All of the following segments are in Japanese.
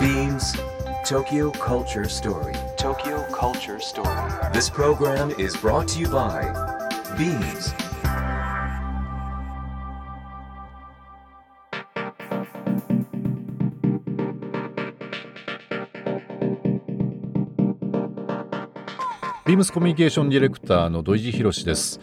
Beams Tokyo Culture Story. Tokyo Culture Story. This program is brought to you by Beams. ビームスコミュニケーションディレクターの土井博志です。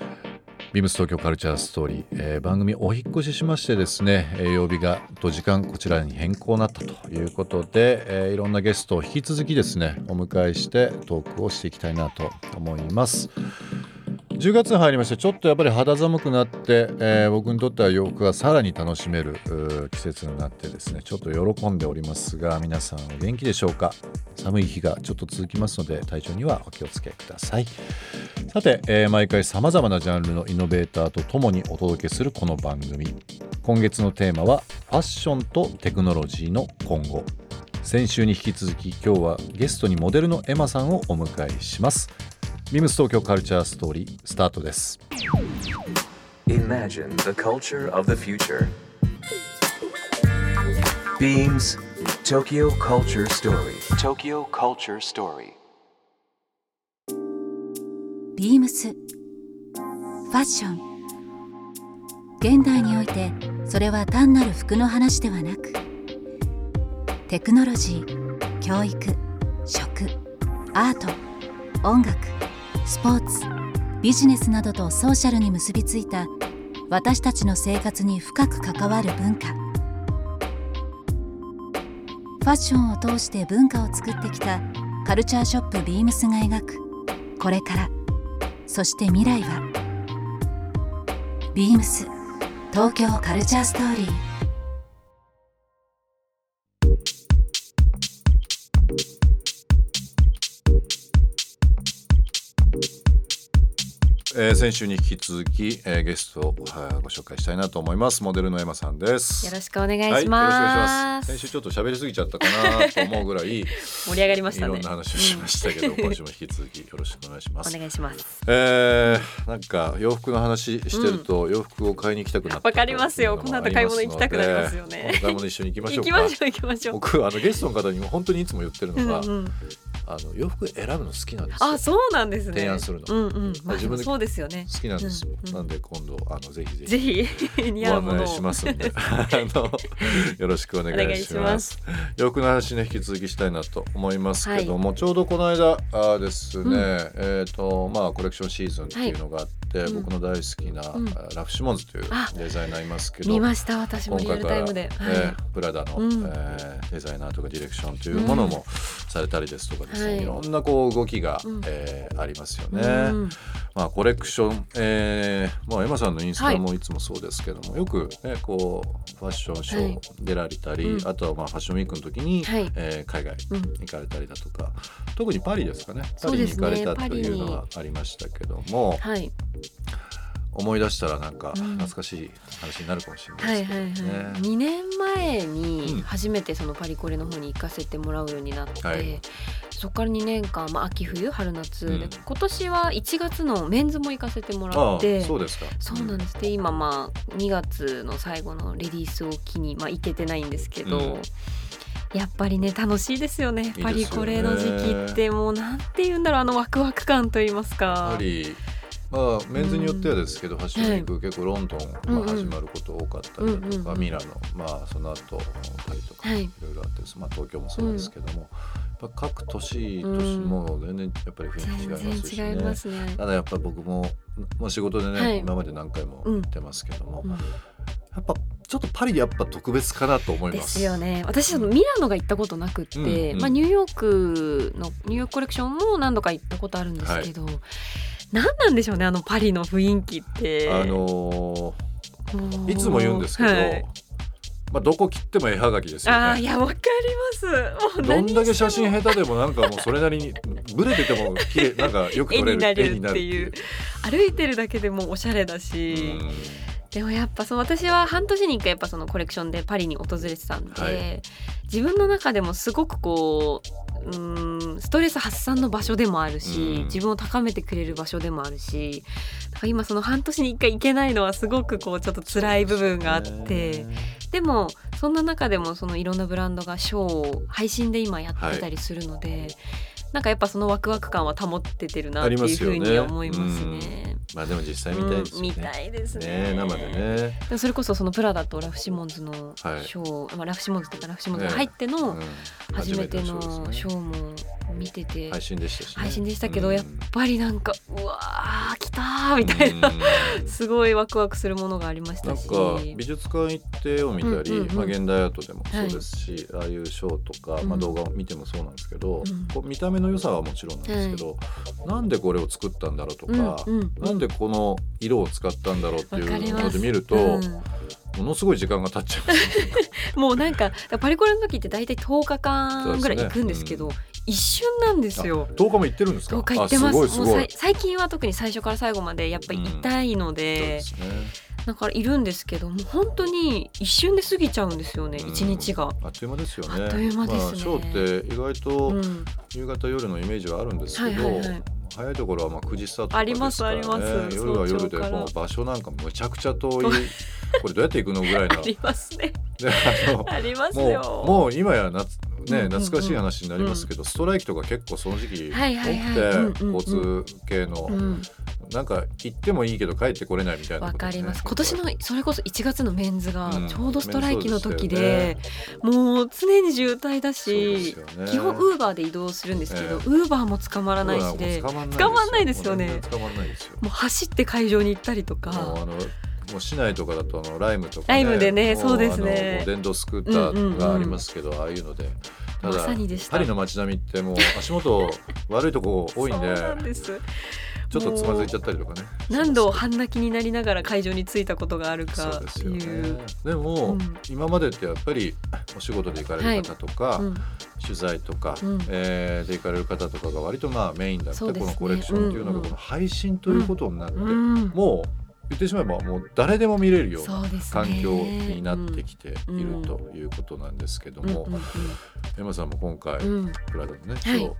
ビームス東京カルチャーストーリー、えー番組お引越ししましてですね、えー曜日がと時間こちらに変更になったということで、えーいろんなゲストを引き続きですねお迎えしてトークをしていきたいなと思います。10月に入りましてちょっとやっぱり肌寒くなって、えー僕にとっては洋服がさらに楽しめる季節になってですねちょっと喜んでおりますが皆さんお元気でしょうか？寒い日がちょっと続きますので体調にはお気をつけください。さて、えー毎回さまざまなジャンルのイノベーターとともにお届けするこの番組。今月のテーマはファッションとテクノロジーの今後。先週に引き続き今日はゲストにモデルのエマさんをお迎えします。ビームス東京カルチャーストーリースタートです Imagine the culture of the future. Beams Tokyo Culture Story. Tokyo Culture Story. ビームスファッション現代においてそれは単なる服の話ではなくテクノロジー教育食アート音楽スポーツビジネスなどとソーシャルに結びついた私たちの生活に深く関わる文化。ファッションを通して文化を作ってきたカルチャーショップビームスが描くこれからそして未来はビームス東京カルチャーストーリー。えー先週に引き続き、えーゲストを、はいご紹介したいなと思います。モデルのエマさんです。よろしくお願いします。願いします。先週ちょっと喋りすぎちゃったかなと思うぐらいい盛り上がりましたね。ろんな話をしましたけど、今週も引き続きよろしくお願いします。お願いします。えー、なんか洋服の話してると、洋服を買いに行きたくなわかりますよ。この後買い物行きたくなりますよね。買い物一緒に行きましょうか。行きましょう行きましょう。僕あのゲストの方にも本当にいつも言ってるのが、うんうん、あの洋服選ぶの好きなんですよ。あ、そうなんですね。提案するの。うんうん。まあ、自分でですよね。好きなんですよ、うんうん。なんで今度あのぜひぜひ。ご案内しますんで。あのよろしくお願いします。洋服の話ね引き続きしたいなと思いますけども、ちょうどこの間あですね、うん。えっ、とまあコレクションシーズンっていうのがあって、うん僕の大好きな、ラフ・シモンズというあデザイナーいますけど見ました私もリアルタイムで。今回から、えープラダの、うん。えーデザイナーとかディレクションというものもされたりですとかですね、はい。い、ろんなこう動きが、うん。えーありますよね。うん。まあ、コレクション、えーまあ、エマさんのインスタもいつもそうですけども、よく、ね、こうファッションショー出られたり、うん。あとはまあファッションウィークの時に、はい。えー海外うん。行かれたりだとか、特にパリですかね。パリに行かれたというのがありましたけども、はい。思い出したらなんかうん。懐かしい話になるかもしれなはいいですけどね。はいはい。二年前うん。に初めてそのパリコレの方に行かせてもらうようになって、はいそこから2年間、まあ、秋冬春夏、うん。で今年は1月のメンズも行かせてもらああってそうですか。そうなんです。で今まあ2月の最後のレディースを機にまあ行けてないんですけど、うん。やっぱりね楽しいですよね。いいですよね。パリコレの時期ってもうなんて言うんだろうあのワクワク感と言いますやかはりまあ、メンズによってはですけど、ファッションウィーク、結構ロンドン、まあ、始まること多かったりだとか、ミラノ、まあ、その後パリとか、はい。いろいろあって、まあ、東京もそうですけども、やっぱ各都市都市も全然やっぱり雰囲気違いますし、ね。違いますね。ただやっぱり僕も、まあ、仕事でね、はい。今まで何回も行ってますけども、うん。やっぱちょっとパリやっぱ特別かなと思いでます。すよね。私ミラノが行ったことなくって、まあ、ニューヨークのニューヨークコレクションも何度か行ったことあるんですけど、何なんでしょうねあのパリの雰囲気って。あのーいつも言うんですけど、はい。まあ、どこ切っても絵はがきですよね。あーいやわかります。どんだけ写真下手でもなんかもうそれなりにブレてても綺麗なんかよく撮れる絵になれるっていう。歩いてるだけでもうおしゃれだし、うん。でもやっぱそう私は半年に一回やっぱそのコレクションでパリに訪れてたんで、はい。自分の中でもすごくこううんストレス発散の場所でもあるし、うん自分を高めてくれる場所でもあるしだから今その半年に1回行けないのはすごくこうちょっと辛い部分があって。でもそんな中でもそのいろんなブランドがショーを配信で今やってたりするので、なんかやっぱそのワクワク感は保っててるなっていうふうには思いますね。まあでも実際見たいですよね。うん見たいですね。ね生でね。それこそそのプラダとラフシモンズのシはい。ョー、まあ、ラフシモンズっていうかラフシモンズが入ってのうん。初めてのショーーも見てて、配信でしたしね。配信でしたけど、うん。やっぱりなんかうわー来たーみたいな、うん。すごいワクワクするものがありましたし。なんか美術館行って絵を見たり、うんうんうん。まあ、現代アートでもそうですし、ああいうショーとか、まあ、うん動画を見てもそうなんですけど、うん。こう見た目の良さはもちろんなんですけど、なんでこれを作ったんだろうとか、うんうんなんでこの色を使ったんだろうっていうので見ると、うん。ものすごい時間が経っちゃいますよね。もうなんかパリコレの時って大体10日間ぐらい行くんですけど一瞬なんですよ。10日も行ってるんですか？10日行ってます。もう最近は特に最初から最後までやっぱり痛いのでで、すね。だからいるんですけどもう本当に一瞬で過ぎちゃうんですよねうん。一、日が。あっという間ですよね。あっという間ですね。まあ、ショーって意外とうん、夕方夜のイメージはあるんですけど、はいはいはい早いところはまあ9時スタートとかありますあります夜は夜でもう場所なんかむちゃくちゃ遠いこれどうやって行くのぐらいな ありますね。でありますもよ。うもう今や夏ね懐かしい話になりますけど、ストライキとか結構その時期多くて交通系の、うん、なんか行ってもいいけど帰ってこれないみたいなわかります。今年のそれこそ1月のメンズがうんちょうどストライキの時でで、もう常に渋滞だし、基本ウーバーで移動するんですけど、ええ。ウーバーも捕まらないしで、捕まん捕まんないですよね。捕まんないですよ。もう走って会場に行ったりとか、のもう市内とかだとあのライムとか、ライムでねもそうですね。電動スクーターがありますけど、ああいうので。たまださにでした。パリの街並みってもう足元悪いとこ多いんで。ちょっとつまずいちゃったりとかね。何度半泣きになりながら会場に着いたことがあるかそうですよっていう。ね。でも、うん。今までってやっぱりお仕事で行かれる方とか、うん。取材とか、うん。えーで行かれる方とかが割とまあメインだった、ね。このコレクションっていうのうんうんがこの配信ということになって、うん、もう言ってしまえばもう誰でも見れるような環境になってきているということなんですけども、うんうん山さんも今回、プラダのねはい。ショー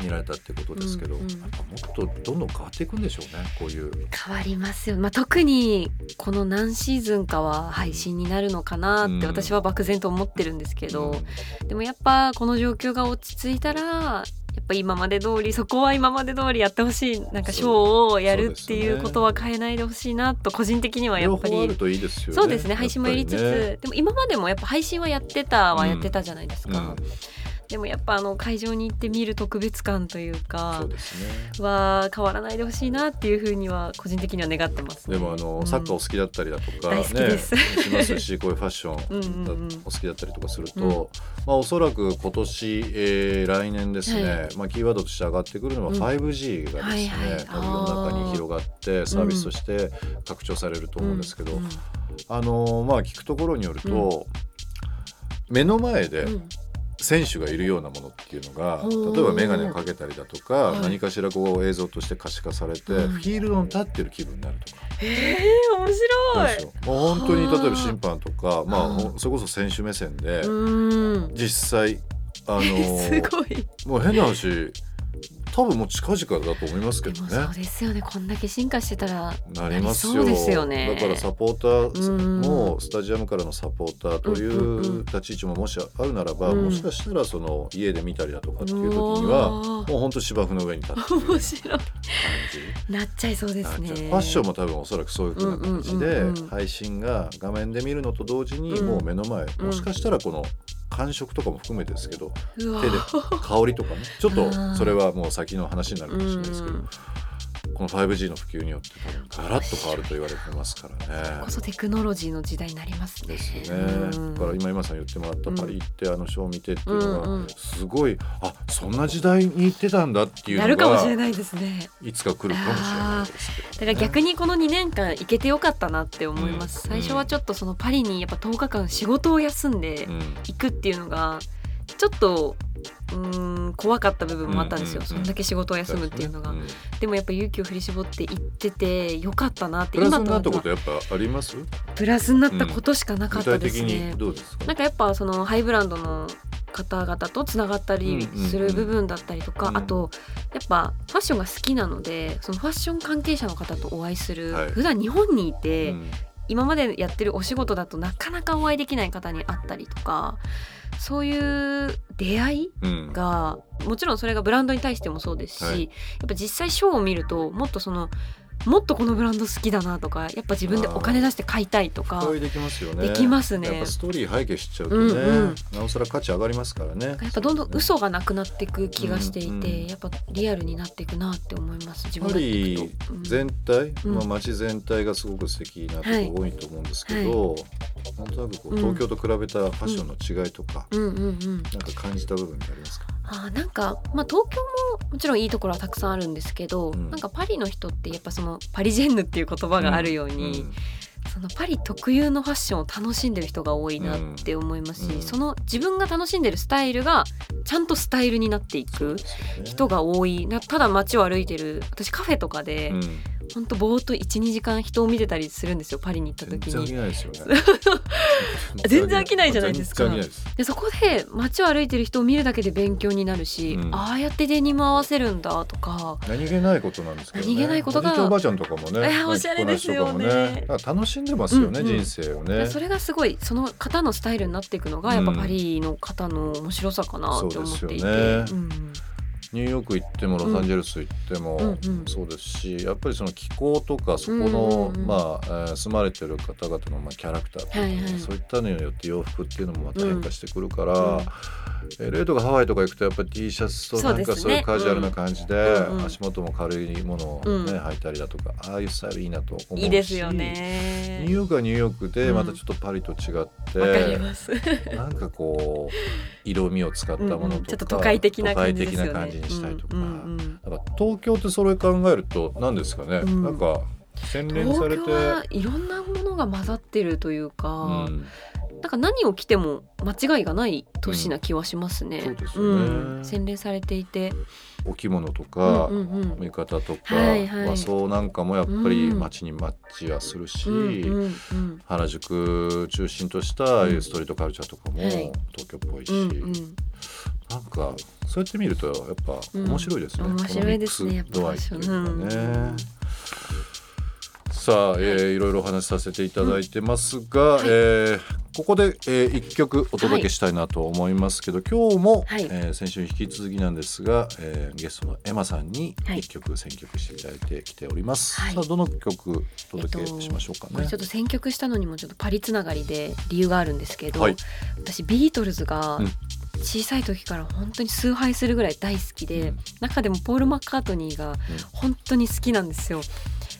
見られたってことですけど、うんもっとどんどん変わっていくんでしょうねこういう。変わります。よ、まあ、特にこの何シーズンかは配信になるのかなっうん。て私は漠然と思ってるんですけど、うん。でもやっぱこの状況が落ち着いたらぱ今まで通りそこは今まで通りやってほしいなんかショーをやるっていうことは変えないでほしいなと個人的にはや両っぱり。そうですね配信もやりつつ、ね。でも今までもやっぱ配信はやってたはやってたじゃないですか、うんでもやっぱあの会場に行って見る特別感というかそうですね。は変わらないでほしいなっていうふうには個人的には願ってます、ね、でもあの、うん。サッカーお好きだったりだとかね、しますしこういうファッションお好きだったりとかすると、うんまあおそらく今年、えー来年ですね、はい。まあキーワードとして上がってくるのはうん。5G がですね、はいはい。多分世の中に広がってサービスとして拡張されると思うんですけど、あのまあ聞くところによると、目の前でうん選手がいるようなものっていうのが、例えば眼鏡をかけたりだとか、はい。何かしらこう映像として可視化されて、うん。フィールドに立ってる気分になるとか。えー、面白い。もう本当に例えば審判とか、まあそれこそ選手目線でうん。実際あの すーごい。もう変な話多分もう近々だと思いますけどね。そうですよね。こんだけ進化してたらなりますよなりそうですよ。ねだからサポーターうんもスタジアムからのサポーターというんうんううん。立ち位置ももしあるならば、うん。もしかしたらその家で見たりだとかっていう時にうはわー。もう本当芝生の上に立ってる面白い。感じ。なっちゃいそうですね。ファッションも多分おそらくそういう風な感じで、うんうんうんうん。配信が画面で見るのと同時にうん。もう目の前、うんもしかしたらこの感触とかも含めてですけど手で香りとかね。ちょっとそれはもう先の話になるかもしれないですけど、うんこの 5G の普及によってガラッと変わると言われてますからね。こ。そテクノロジーの時代になりますね。ですよね、うんだから今今さん言ってもらったパリ行ってあのショーを見てっていうのうんうんがすごい、あそんな時代に行ってたんだっていうなのがるかもしれないですね。いつか来るかもしれないですけど、ね、だから逆にこの2年間行けてよかったなって思います、うん。最初はちょっとそのパリにやっぱ10日間仕事を休んでうん。行くっていうのがちょっとうーん怖かった部分もあったんですよ、そんだけ仕事を休むっていうのが、んでもやっぱ勇気を振り絞って行っててよかったなってプラス今となってはになった。ことやっぱあります？プラスになったことしかなか具ったです体的にね、どうですか？なんかやっぱそのハイブランドの方々とつながったりする部分だったりとか、うん。あとやっぱファッションが好きなのでそのファッション関係者の方とお会いする、はい。普段日本にいて、うん。今までやってるお仕事だとなかなかお会いできない方に会ったりとかそういう出会いうん。がもちろんそれがブランドに対してもそうですし、はい。やっぱ実際ショーを見るともっとそのもっとこのブランド好きだなとかやっぱ自分でお金出して買いたいとかできますよね。できますね。やっぱストーリー背景知っちゃうとね、うんうん。なおさら価値上がりますからね。やっぱどんどん嘘がなくなっていく気がしていて、うんうんやっぱリアルになっていくなって思います自分パが行リくと、うん。全体、うん。まあ、街全体がすごく素敵なところ多いと思うんですけど、なんとなくこううん。東京と比べたファッションの違いとか、うん。なんか感じた部分ってありますか、あーなんか、まあ、東京ももちろんいいところはたくさんあるんですけど、うん。なんかパリの人ってやっぱそのパリジェンヌっていう言葉があるように、んそのパリ特有のファッションを楽しんでる人が多いなって思いますし、うん。その自分が楽しんでるスタイルがちゃんとスタイルになっていく人が多いなただ街を歩いてる私カフェとかで、うんほんとぼーっと12時間人を見てたりするんですよパリに行った全時に。然飽きないですよね。全然飽きないじゃないですか。でそこで街を歩いてる人を見るだけで勉強になるし、うん。ああやってデニム合わせるんだとか。何気ないことなんですけどね。何気ないことが。おばあちゃんとかもね えーおしゃれですよね。楽しんでますよね、うんうん。人生をねそれがすごいその方のスタイルになっていくのがやっぱうんパリの方の面白さかなって思っていて、そうですよね。うんニューヨーク行ってもロサンゼルス行っても、そうですしやっぱりその気候とかそこの、まあ、えー住まれてる方々のまあキャラクターとか、そういったのによって洋服っていうのもまた変化してくるから、うん LA とかハワイとか行くとやっぱり T シャツとなんかそういうカジュアルな感じで、足元も軽いものを、ねうん。履いたりだとかああいうスタイルいいなと思うしいいですよニねューヨークはニューヨークでうん。またちょっとパリと違って、なんかこう色味を使ったものとか、ちょっと都会的な感じですよね。都会的な感じにしたりとか、だから東京ってそれ考えると何ですかね、うん。なんか洗練されて。東京はいろんなものが混ざってるというか、うんなん。か何を着ても間違いがない都市な気はしますね。うんそうですよね。ん。洗練されていて、お着物とか、うんうんうん。浴衣とか、はいはい。和装なんかもやっぱりうん。街にマッチはするし、うんうんうん。原宿中心としたストリートカルチャーとかもはい。東京っぽいし、うんうん。なんかそうやって見るとやっぱ面白いですね、うん面白いですね度合いっていうのがね。やっぱさあ、えーいろいろお話しさせていただいてますが、えーここで、えー、一曲お届けしたいなと思いますけど、今日も、はいえー先週に引き続きなんですが、えーゲストのエマさんにはい一曲選曲していただいてきております。はいさあどの曲お届けしましょうかね。これちょっと選曲したのにもちょっとパリつながりで理由があるんですけど、はい私ビートルズがうん小さい時から本当に崇拝するぐらい大好きで、うん中でもポール・マッカートニーが本当に好きなんですよ。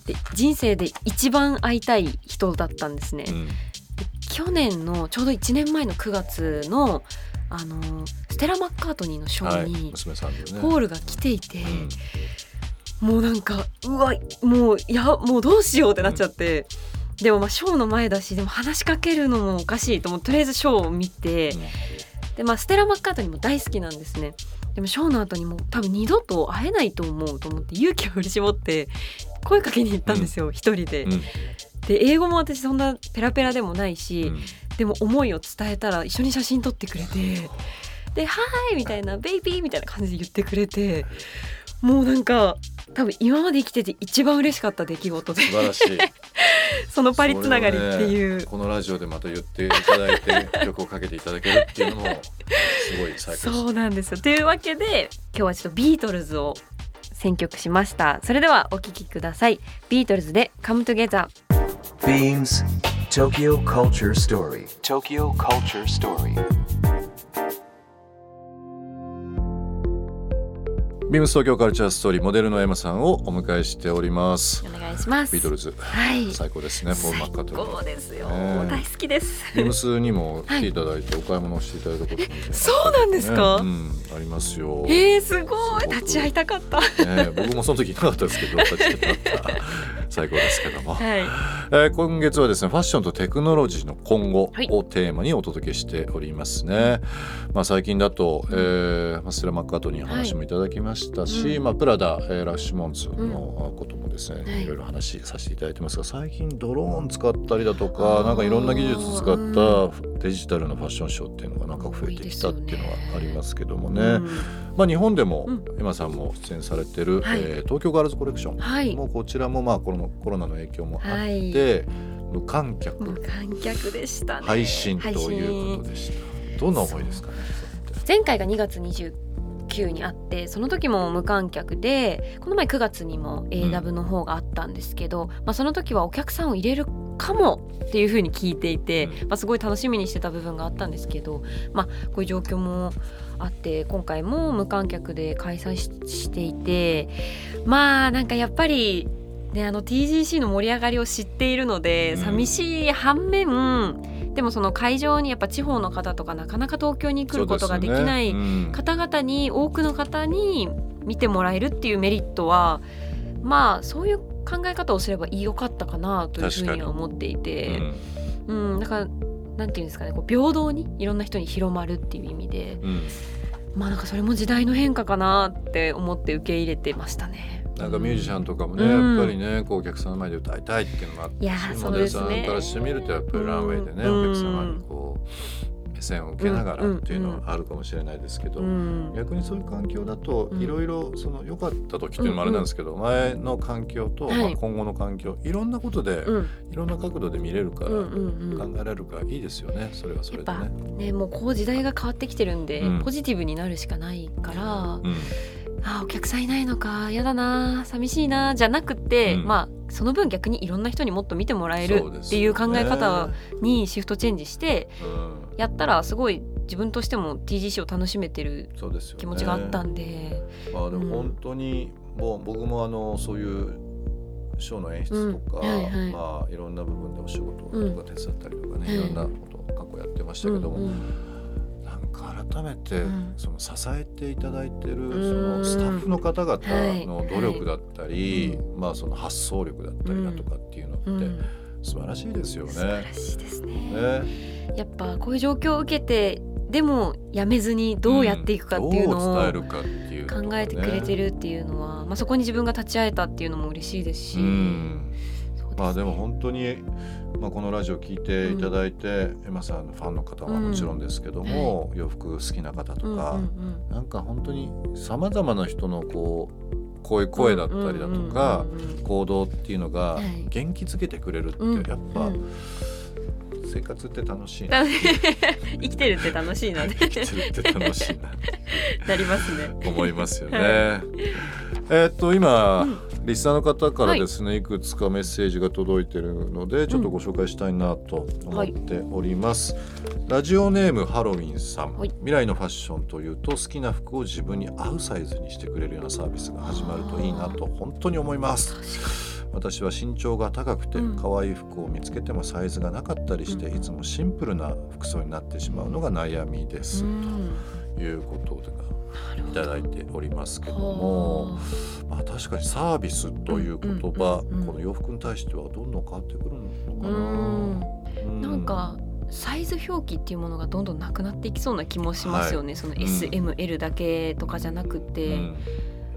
で人生で一番会いたい人だったんですね。うん去年のちょうど1年前の9月のあのステラ・マッカートニーのショはい、ーに、娘さんでね。ポールが来ていて、うんもうなんかうわもういやもうどうしようってなっちゃって、でもまあショーの前だしでも話しかけるのもおかしいと思ってとりあえずショーを見て、でまあステラ・マッカートニーも大好きなんですね。でもショーの後にもう多分二度と会えないと思うと思って勇気を振り絞って声かけに行ったんですよ一、人で。うんで英語も私そんなペラペラでもないし、うん。でも思いを伝えたら一緒に写真撮ってくれてで「はーい」みたいな「ベイビー」みたいな感じで言ってくれてもうなんか多分今まで生きてて一番嬉しかった出来事で素晴らしい。そのパリつながりっていう、このラジオでまた言っていただいて 曲をかけていただけるっていうのもすごい最高。そうなんですよ。というわけで今日はちょっとビートルズを選曲しました。それではお聴きください。ビートルズで「Come Together」Beams Tokyo Culture Story. Tokyo Culture Story. ビームス東京カルチャーストーリーモデルのエマさんをお迎えしております。お願いしますビートルズ、はい最高ですね。ポールマッカートニ最高ー。ですよ、ね大好きですビームスにも来ていただいてお買い物をしていただいたことも、ね、そうなんですか？ねうん、ありますよ。えー、すごい立ち会いたかったね、僕もその時いなかったですけど立ち会った最高ですけども、はい。えー今月はですねファッションとテクノロジーの今後はい。をテーマにお届けしておりますね。まあ、最近だと、えーまあステラ・マッカートニーの話もいただきましたし、うんまあ、プラダ、えーラッシュモンツのこともですね、はい。いろいろ話させていただいてますが最近ドローン使ったりだとかなんかいろんな技術使ったデジタルなファッションショーっていうのがなんか増えてきたっていうのはありますけどもね。うん。まあ、日本でもうん。エマさんも出演されてる、はい。えー東京ガールズコレクション、はい。もうこちらもまあコロナコロナの影響もあって、はい無観客、無観客でしたね。配信ということでした。どんな思いですかね。前回が2月29にあってその時も無観客でこの前9月にも AW の方があったんですけど、まあ、その時はお客さんを入れるかもっていう風に聞いていて、うんまあ、すごい楽しみにしてた部分があったんですけど、まあ、こういう状況もあって今回も無観客で開催ししていてまあなんかやっぱり。ね、あの TGC の盛り上がりを知っているので、うん。寂しい反面でもその会場にやっぱ地方の方とかなかなか東京に来ることができない方々に多くの方に見てもらえるっていうメリットはまあそういう考え方をすればよかったかなというふうには思っていて、うん。だからなんていうんですかねこう平等にいろんな人に広まるっていう意味でうんうん。まあなんかそれも時代の変化かなって思って受け入れてましたね。なんかミュージシャンとかもね、うん。やっぱりねこうお客さんの前で歌いたいっていうのがあってモデルさんからしてみるとやっぱりランウェイでね、うんお客様にこう目線を受けながらっていうのはあるかもしれないですけど、うん逆にそういう環境だとうん。いろいろその良かった時っていうのもあれなんですけど、前の環境と、はい。まあ、今後の環境いろんなことで、うん。いろんな角度で見れるから、考えられるからいいですよねそれはそれでやっぱね。ねもうこう時代が変わってきてるんで、うん。ポジティブになるしかないから、うんあーお客さんいないのか。やだな。寂しいな。じゃなくて、うん。まあその分逆にいろんな人にもっと見てもらえるっていう考え方にシフトチェンジしてうん。やったらすごい自分としても TGC を楽しめてる気持ちがあったんで、まあでうん。も本当にもう僕もあのそういうショーの演出とか、うん。はいはい。まあいろんな部分でお仕事とうん。か手伝ったりとかね、はい。いろんなことを過去やってましたけども、改めてうん。その支えていただいてるそうん。のスタッフの方々はいの努力だったり、はい。まあその発想力だったりだとかっていうのってうん。素晴らしいですよね。素晴らしいですね。ね。やっぱこういう状況を受けてでもやめずにどうやっていくかっていうのを伝えるかっていうのがね。考えてくれてるっていうのは、まあ、そこに自分が立ち会えたっていうのも嬉しいですし、うんまあでも本当に、まあ、このラジオ聞いていただいて、エマさんのファンの方はもちろんですけども、洋服好きな方とか、うんうん。なんか本当にさまざまな人のこうこういう声だったりだとか、行動っていうのがはい。元気づけてくれるって、うん。やっぱ、うん。生活って楽しい生きてるって楽しいな生きてるって楽しいななりますね。思いますよね。はえーっと今、うんリスナーの方からですね、い、くつかメッセージが届いてるのでちょっとご紹介したいなと思っております。ラジオネームハロウィンさん、はい。未来のファッションというと好きな服を自分に合うサイズにしてくれるようなサービスが始まるといいなと本当に思います。私は身長が高くてうん。可愛い服を見つけてもサイズがなかったりして、うん。いつもシンプルな服装になってしまうのが悩みです、うん。ということがいただいておりますけども、はまあ、確かにサービスという言葉、うんうんうんうん。この洋服に対してはどんどん変わってくるのあかな。うん。なんかサイズ表記っていうものがどんどんなくなっていきそうな気もしますよね、そのうん。SML だけとかじゃなくうて、ん。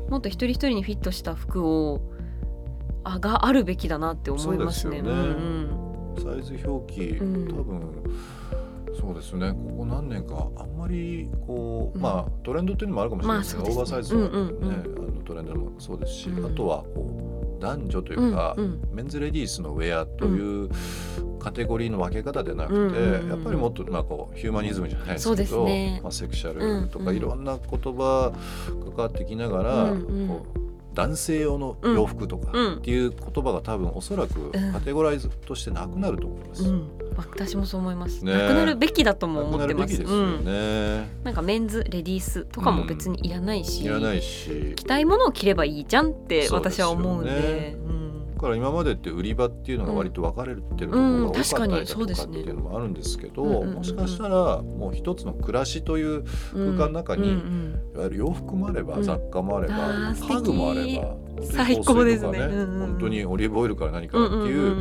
もっと一人一人にフィットした服をあがあるべきだなって思いますね。すよね。うん。サイズ表記、うん。多分そうですね。ここ何年かあんまりこう、うん。まあトレンドっていうのもあるかもしれないですけど、まあオーバーサイズはね、うんうんうん。あのトレンドもそうですし、うん。あとはこう男女というか、うんうん。メンズレディースのウェアというカテゴリーの分け方でなくて、うんうんうんやっぱりもっとまあこうヒューマニズムじゃないですそうですけど、ね。まあ、セクシャルとかうんうん。いろんな言葉関わってきながら、うんうん。こう男性用の洋服とかうん。っていう言葉が多分おそらくカテゴライズとしてなくなると思います。うん、私もそう思います、ね。なくなるべきだとも思ってます。べきですようん、ね。なんかメンズレディースとかも別にいらないし、いらないし。着たいものを着ればいいじゃんって私は思うんで。うんから今までって売り場っていうのが割と分かれてるところが多かったりだとかっていうのもあるんですけど、もしかしたらもう一つの暮らしという空間の中に、いわゆる洋服もあれば、うん。雑貨もあれば家具もあれば最高ですね。本当にオリーブオイルから何かっていう,、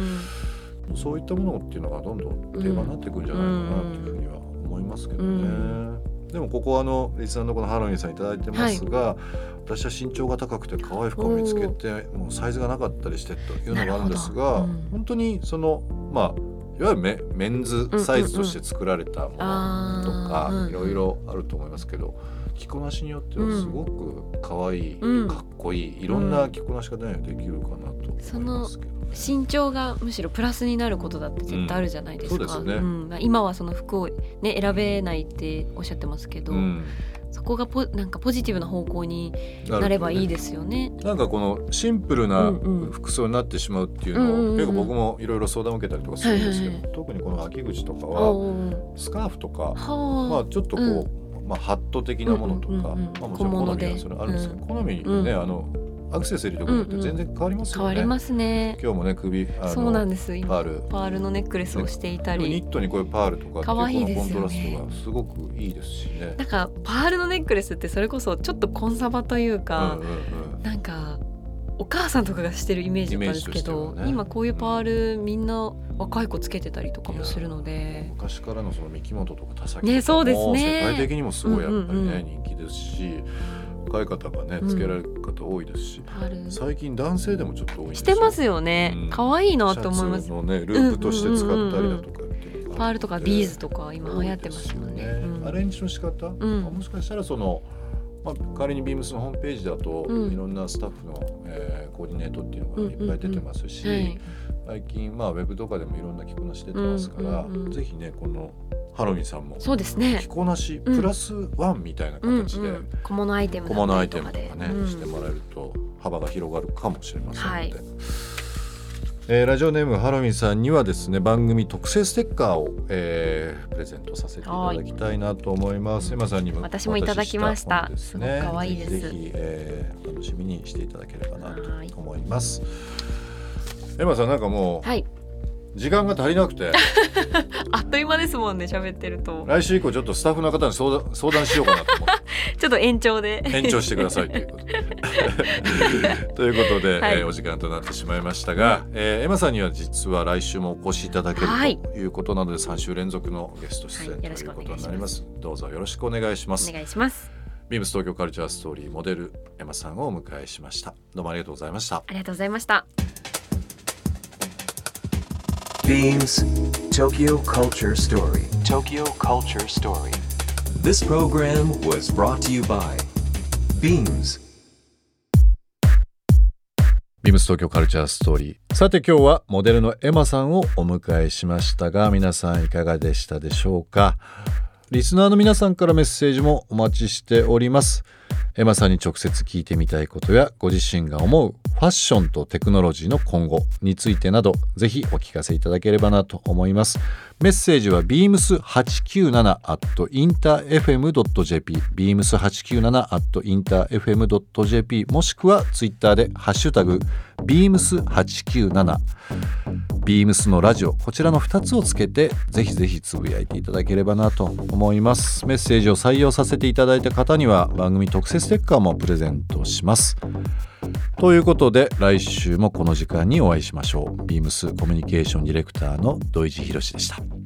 そういったものっていうのがどんどん定番になっていくんじゃないかなっていうふうには思いますけどね。うでもここはあのリスナーのこのハロウィンさんいただいてますが、私は身長が高くて可愛い服を見つけてもうサイズがなかったりしてというのがあるんですが、うん。本当にそのまあいわゆるメメンズサイズとして作られたものとか、あーうんうん。いろいろあると思いますけど着こなしによってはすごく可愛い、うん。かっこいいいろんな着こなし方ができるかなと思いますけど。ね。身長がむしろプラスになることだって絶対あるじゃないですか、うんそうん。まあ今はその服を、ね、選べないっておっしゃってますけど、うん。そこがポなんかポジティブな方向になればいいですよね。なんかこのシンプルな服装になってしまうっていうのを、うんうんうん結構僕もいろいろ相談を受けたりとかするんですけど、はいはい特にこの秋口とかはスカーフとか、はあ、まあ、ちょっとこう、まあ、ハット的なものとか、うんうんうんうん。まあ、もちろん好みはそれあるんですけど、好みにね、うん。あのアクセサリーとかって全然変わりますよね。変わりますね。今日もね首そうなんです。今パール。パールのネックレスをしていたり、ニットにこういうパールとか可愛いこのですコントラストがすごくいいですし。ね。なんかパールのネックレスってそれこそちょっとコンサバといううんか、うんうん。なんかお母さんとかがしてるイメージだったんですけど、ね。今こういうパールみんな若い子つけてたりとかもするので。昔からのその三木本とか田崎ねそうですね。世界的にもすごいやっぱりね、うんうんうん。人気ですし若い方がねうん。つけられる方多いですし、パール最近男性でもちょっと多いんですよ。してますよね。うん。可愛、いなと思います。シャツのねループとして使ったりだとかパールとかビーズととか今流行ってますもんね。うん。アレンジの仕方、ん。まあもしかしたらそのまあ、仮にビームスのホームページだと、うん。いろんなスタッフの、えーコーディネートっていうのがいっぱい出てますし、はい最近、まあ、ウェブとかでもいろんな着こなし出てますから、うんうんうんぜひねこのハロウィンさんもそうですね。着こなしうんプラスワンみたいなうん形で、うん。小物アイテム小物アイテムりとかね、うん。してもらえると幅が広がるかもしれませんので、はい。えーラジオネームハロウィンさんにはですね番組特製ステッカーを、えープレゼントさせていただきたいなと思います。エマさんにも私もいただきました。すね。すごく可愛いです。ぜひ、えー楽しみにしていただければなはいと思います。エマさんなんかもうはい時間が足りなくて あっという間ですもんね喋ってると来週以降ちょっとスタッフの方に相談相談しようかなと思って。ちょっと延長で延長してくださいということで。ということで、はいえーお時間となってしまいましたが、えーエマさんには実は来週もお越しいただけるはいということなので、3週連続のゲスト出演ということになります。どうぞよろしくお願いしますお。願いしますビームス東京カルチャーストーリーモデルエマさんをお迎えしました。どうもありがとうございました。ありがとうございました Beams Tokyo Culture Story. Tokyo Culture Story. This program was brought to you by Beams. ビームス東京カルチャーストーリー。さて今日はモデルのエマさんをお迎えしましたが、皆さんいかがでしたでしょうか？リスナーの皆さんからメッセージもお待ちしております。エマさんに直接聞いてみたいことやご自身が思うファッションとテクノロジーの今後についてなどぜひお聞かせいただければなと思います。メッセージは beams897.interfm.jp beams897.interfm.jp もしくはツイッターでハッシュタグ beams897 beams のラジオ。こちらの2つをつけてぜひぜひつぶやいていただければなと思います。メッセージを採用させていただいた方には番組特設ステッカーもプレゼントします。ということで来週もこの時間にお会いしましょう。ビームスコミュニケーションディレクターの土井地博でした。